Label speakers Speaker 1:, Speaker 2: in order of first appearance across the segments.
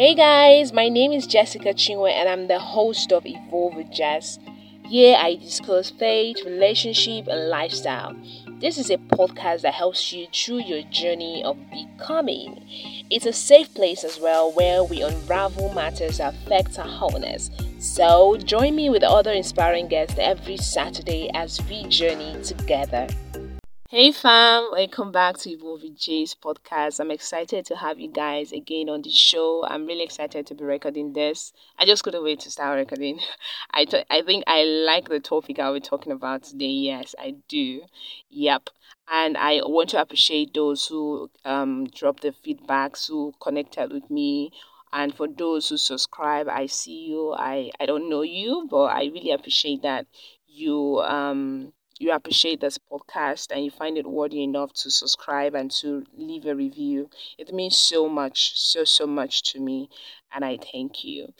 Speaker 1: Hey guys, my name is Jessica Chinwe and I'm the host of Evolve with Jess. Here I discuss faith, relationship, and lifestyle. This is a podcast that helps you through your journey of becoming. It's a safe place as well where we unravel matters that affect our wholeness. So join me with other inspiring guests every Saturday as we journey together. Hey fam, welcome back to Evolve J's podcast. I'm excited to have you guys again on the show. I'm really excited to be recording this. I just couldn't wait to start recording. I, I think I like the topic I'll be talking about today. Yes, I do. Yep. And I want to appreciate those who um dropped the feedbacks, who connected with me, and for those who subscribe. I see you. I I don't know you, but I really appreciate that you um you appreciate this podcast and you find it worthy enough to subscribe and to leave a review. It means so much, so, so much to me, and I thank you.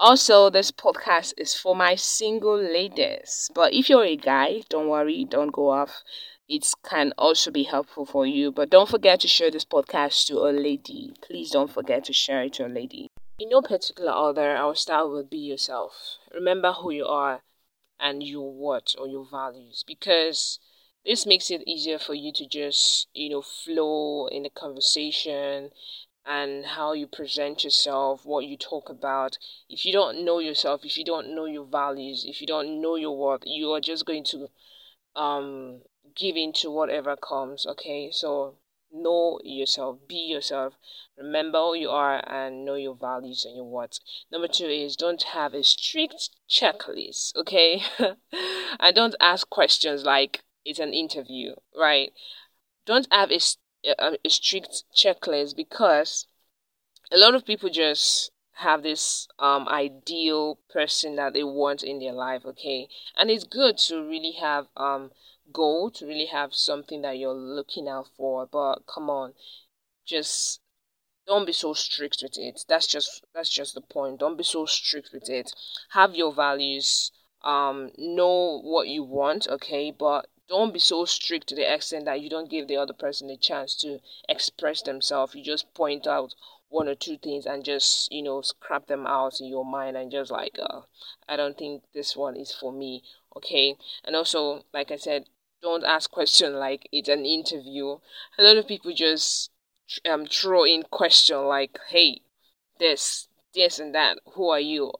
Speaker 1: Also, this podcast is for my single ladies. But if you're a guy, don't worry, don't go off. It can also be helpful for you. But don't forget to share this podcast to a lady. Please don't forget to share it to a lady. In no particular order, our style will be yourself. Remember who you are and your what or your values because this makes it easier for you to just you know flow in the conversation and how you present yourself what you talk about. If you don't know yourself if you don't know your values if you don't know your what you are just going to um give in to whatever comes okay? So know yourself be yourself remember who you are and know your values and your what number two is don't have a strict checklist okay? And don't ask questions like it's an interview right? Don't have a, a, a strict checklist because a lot of people just have this um ideal person that they want in their life okay? And it's good to really have um goal to really have something that you're looking out for but come on just don't be so strict with it. That's just that's just the point. Don't be so strict with it. Have your values um know what you want okay? But don't be so strict to the extent that you don't give the other person a chance to express themselves. You just point out one or two things and just you know scrap them out in your mind and just like uh, i don't think this one is for me okay and also like i said don't ask question like it's an interview. A lot of people just um throw in question like, "Hey, this, this, and that. Who are you?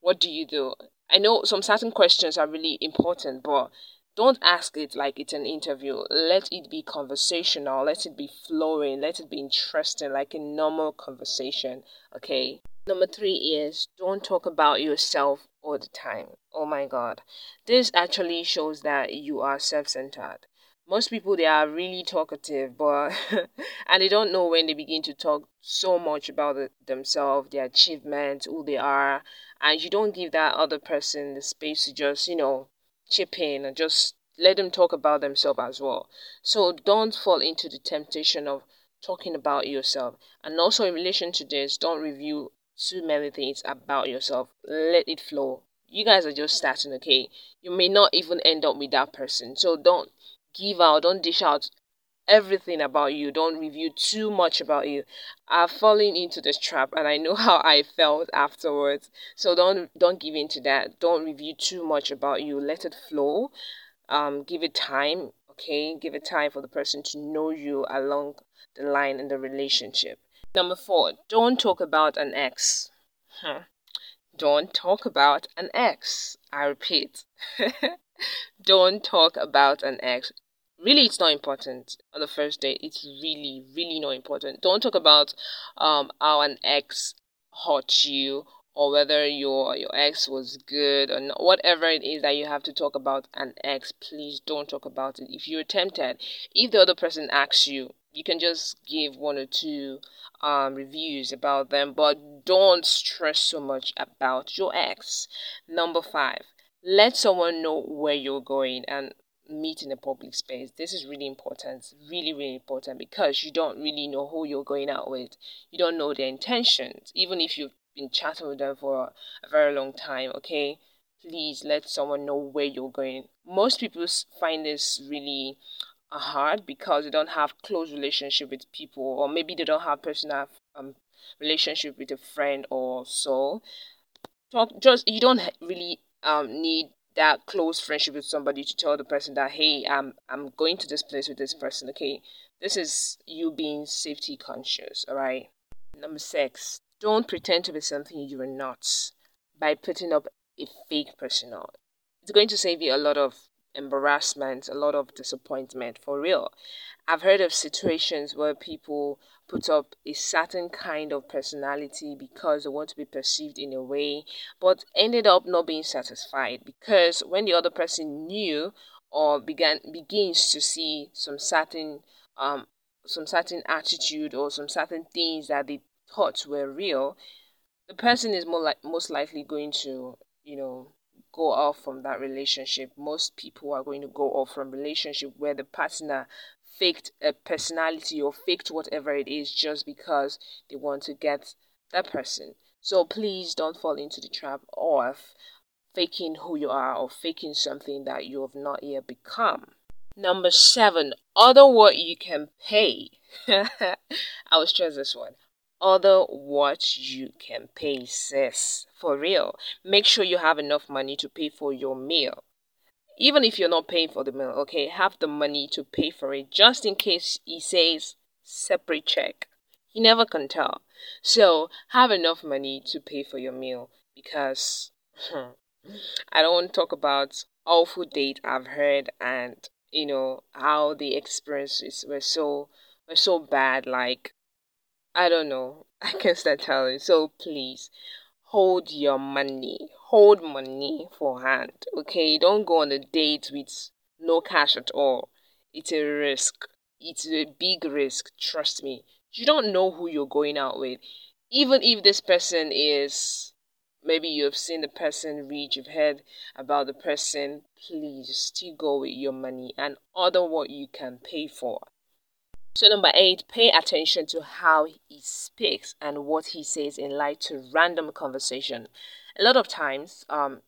Speaker 1: What do you do?" I know some certain questions are really important, but don't ask it like it's an interview. Let it be conversational. Let it be flowing. Let it be interesting, like a normal conversation. Okay. Number three is don't talk about yourself all the time. Oh my god. This actually shows that you are self centered. Most people they are really talkative, but and they don't know when they begin to talk so much about the, themselves, their achievements, who they are, and you don't give that other person the space to just, you know, chip in and just let them talk about themselves as well. So don't fall into the temptation of talking about yourself. And also in relation to this, don't review too many things about yourself. Let it flow. You guys are just starting, okay? You may not even end up with that person. So don't give out, don't dish out everything about you. Don't review too much about you. I've fallen into this trap and I know how I felt afterwards. So don't don't give in to that. Don't review too much about you. Let it flow. Um, give it time, okay? Give it time for the person to know you along the line in the relationship. Number four, don't talk about an ex. Huh. Don't talk about an ex. I repeat, don't talk about an ex. Really, it's not important on the first date. It's really, really not important. Don't talk about um how an ex hurt you or whether your your ex was good or not, whatever it is that you have to talk about an ex. Please don't talk about it. If you're tempted, if the other person asks you, you can just give one or two um, reviews about them, but don't stress so much about your ex. Number five, let someone know where you're going and meet in a public space. This is really important, really, really important because you don't really know who you're going out with. You don't know their intentions, even if you've been chatting with them for a very long time, okay? Please let someone know where you're going. Most people find this really hard because they don't have close relationship with people or maybe they don't have personal um, relationship with a friend or so talk just you don't really um need that close friendship with somebody to tell the person that hey i'm i'm going to this place with this person okay? This is you being safety conscious all right number six don't pretend to be something you are not by putting up a fake persona it's going to save you a lot of embarrassment, a lot of disappointment for real. I've heard of situations where people put up a certain kind of personality because they want to be perceived in a way, but ended up not being satisfied because when the other person knew or began begins to see some certain um some certain attitude or some certain things that they thought were real, the person is more like most likely going to you know go off from that relationship. Most people are going to go off from relationship where the partner faked a personality or faked whatever it is just because they want to get that person. So please don't fall into the trap of faking who you are or faking something that you have not yet become. Number seven, other what you can pay. I will stress this one other what you can pay, sis. For real. Make sure you have enough money to pay for your meal. Even if you're not paying for the meal, okay, have the money to pay for it just in case he says separate check. You never can tell. So have enough money to pay for your meal because hmm, I don't want to talk about awful date I've heard and you know how the experiences were so were so bad like I don't know. I can start telling. So please hold your money. Hold money for hand. Okay, don't go on a date with no cash at all. It's a risk. It's a big risk. Trust me. You don't know who you're going out with. Even if this person is maybe you've seen the person read, you've heard about the person, please still go with your money and order what you can pay for. So, number eight, pay attention to how he speaks and what he says in light to random conversation. A lot of times, um,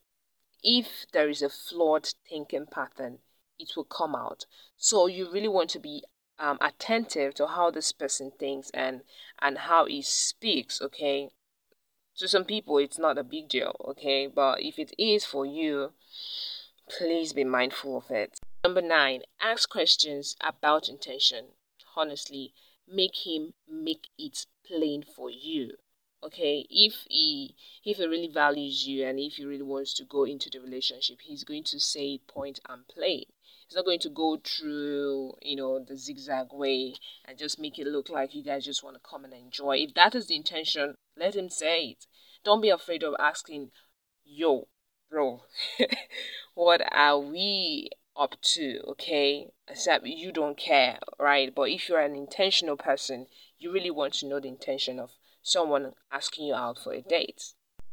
Speaker 1: if there is a flawed thinking pattern, it will come out. So, you really want to be um, attentive to how this person thinks and and how he speaks. Okay, to some people, it's not a big deal. Okay, but if it is for you, please be mindful of it. Number nine, ask questions about intention honestly make him make it plain for you okay? If he if he really values you and if he really wants to go into the relationship he's going to say point and plain. He's not going to go through you know the zigzag way and just make it look like you guys just want to come and enjoy. If that is the intention let him say it. Don't be afraid of asking yo bro what are we up to, okay? Except you don't care, right? But if you're an intentional person, you really want to know the intention of someone asking you out for a date.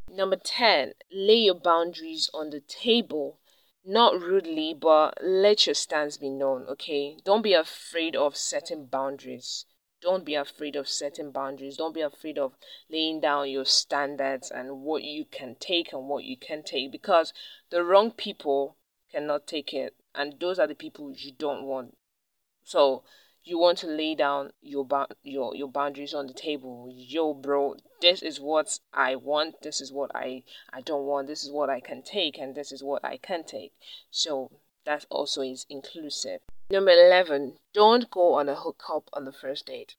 Speaker 1: Number 10, lay your boundaries on the table. Not rudely, but let your stance be known, okay? Don't be afraid of setting boundaries. Don't be afraid of setting boundaries. Don't be afraid of laying down your standards and what you can take and what you can take because the wrong people cannot take it and those are the people you don't want. So you want to lay down your your your boundaries on the table. Yo, bro, this is what I want. This is what I I don't want. This is what I can take, and this is what I can take. So that also is inclusive. Number eleven, don't go on a hookup on the first date.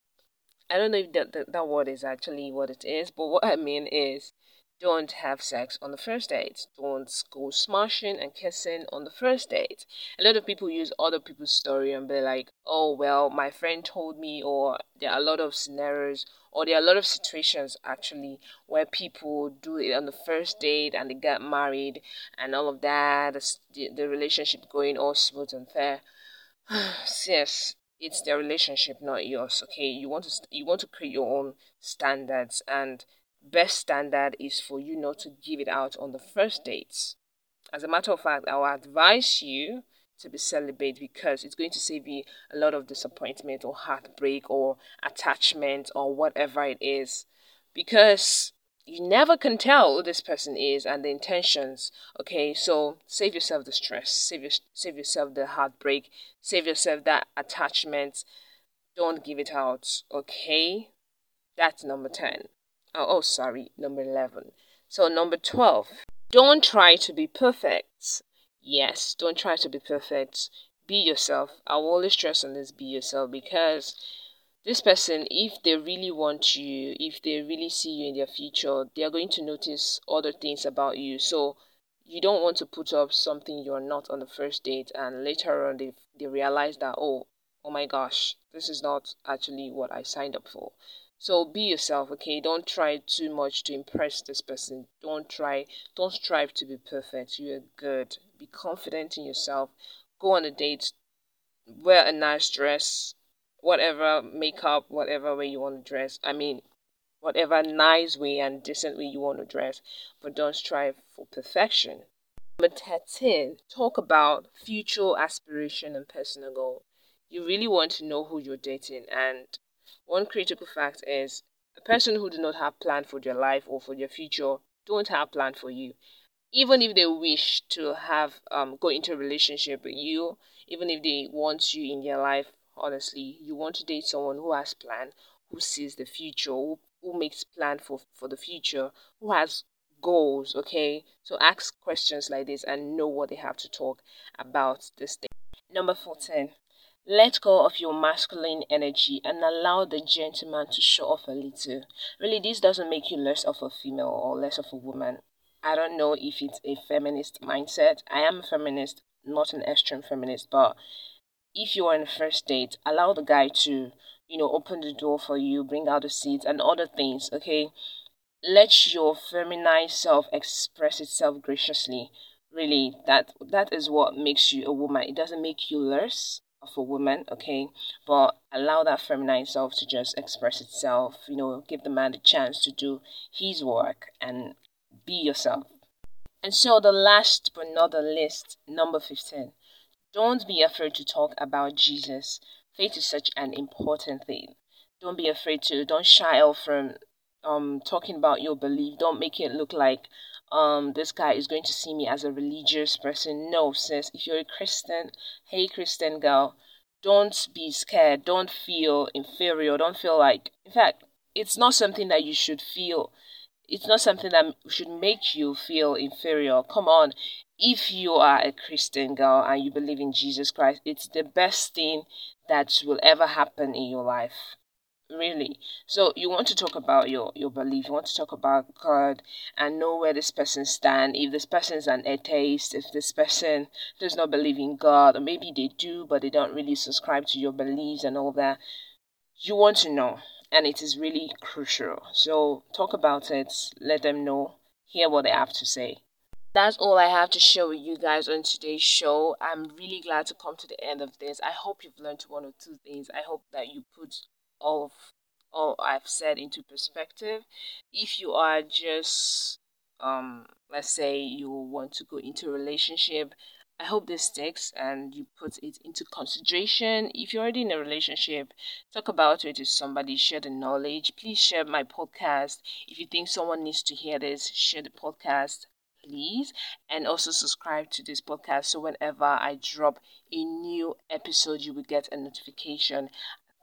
Speaker 1: I don't know if that, that, that word is actually what it is, but what I mean is don't have sex on the first date. Don't go smashing and kissing on the first date. A lot of people use other people's story and be like, oh, well, my friend told me, or there are a lot of scenarios, or there are a lot of situations actually where people do it on the first date and they get married and all of that, the, the relationship going all smooth and fair. yes, it's their relationship, not yours. Okay, you want to you want to create your own standards and best standard is for you not to give it out on the first dates. As a matter of fact, I will advise you to be celibate because it's going to save you a lot of disappointment or heartbreak or attachment or whatever it is. Because you never can tell who this person is and the intentions. Okay, so save yourself the stress, save your, save yourself the heartbreak, save yourself that attachment. Don't give it out. Okay, that's number ten. Oh, oh sorry, number eleven. So number twelve. Don't try to be perfect. Yes, don't try to be perfect. Be yourself. I will always stress on this. Be yourself because this person, if they really want you, if they really see you in their future, they are going to notice other things about you. So you don't want to put up something you're not on the first date, and later on they they realize that oh oh my gosh, this is not actually what I signed up for. So be yourself, okay? Don't try too much to impress this person. Don't try, don't strive to be perfect. You're good. Be confident in yourself. Go on a date. Wear a nice dress whatever makeup, whatever way you want to dress. I mean, whatever nice way and decent way you want to dress, but don't strive for perfection. Number 13, talk about future aspiration and personal goal. You really want to know who you're dating, and one critical fact is a person who do not have plan for their life or for their future don't have plan for you. Even if they wish to have um go into a relationship with you, even if they want you in their life, honestly you want to date someone who has plan who sees the future who, who makes plan for for the future who has goals okay? So ask questions like this and know what they have to talk about this thing. Number 14 let go of your masculine energy and allow the gentleman to show off a little really this doesn't make you less of a female or less of a woman i don't know if it's a feminist mindset i am a feminist not an extreme feminist but if you are in a first date, allow the guy to, you know, open the door for you, bring out the seats and other things, okay? Let your feminine self express itself graciously. Really, that that is what makes you a woman. It doesn't make you less of a woman, okay? But allow that feminine self to just express itself, you know, give the man the chance to do his work and be yourself. And so the last but not the least, number 15 don't be afraid to talk about Jesus. Faith is such an important thing. Don't be afraid to, don't shy off from um, talking about your belief. Don't make it look like um, this guy is going to see me as a religious person. No, sis. If you're a Christian, hey, Christian girl, don't be scared. Don't feel inferior. Don't feel like, in fact, it's not something that you should feel. It's not something that should make you feel inferior. Come on if you are a Christian girl and you believe in Jesus Christ, it's the best thing that will ever happen in your life. Really. So you want to talk about your, your belief, you want to talk about God and know where this person stand If this person is an atheist, if this person does not believe in God, or maybe they do, but they don't really subscribe to your beliefs and all that, you want to know. And it is really crucial. So talk about it, let them know, hear what they have to say that's all I have to share with you guys on today's show. I'm really glad to come to the end of this. I hope you've learned one or two things. I hope that you put all of all I've said into perspective. If you are just um let's say you want to go into a relationship, I hope this sticks and you put it into consideration. If you're already in a relationship, talk about it with somebody, share the knowledge. Please share my podcast. If you think someone needs to hear this, share the podcast please and also subscribe to this podcast so whenever I drop a new episode you will get a notification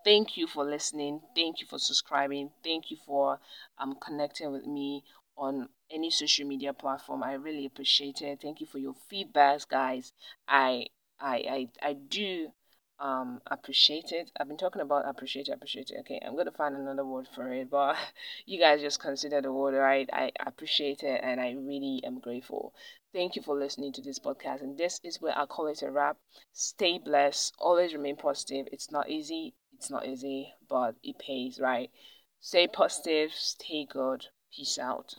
Speaker 1: thank you for listening. Thank you for subscribing. Thank you for um connecting with me on any social media platform. I really appreciate it. Thank you for your feedbacks guys. I i i, I do um appreciate it. I've been talking about appreciate it appreciate it. Okay i'm gonna find another word for it but you guys just consider the word right? I appreciate it and i really am grateful. Thank you for listening to this podcast and this is where i call it a wrap. Stay blessed. Always remain positive. It's not easy it's not easy but it pays right? Stay positive stay good peace out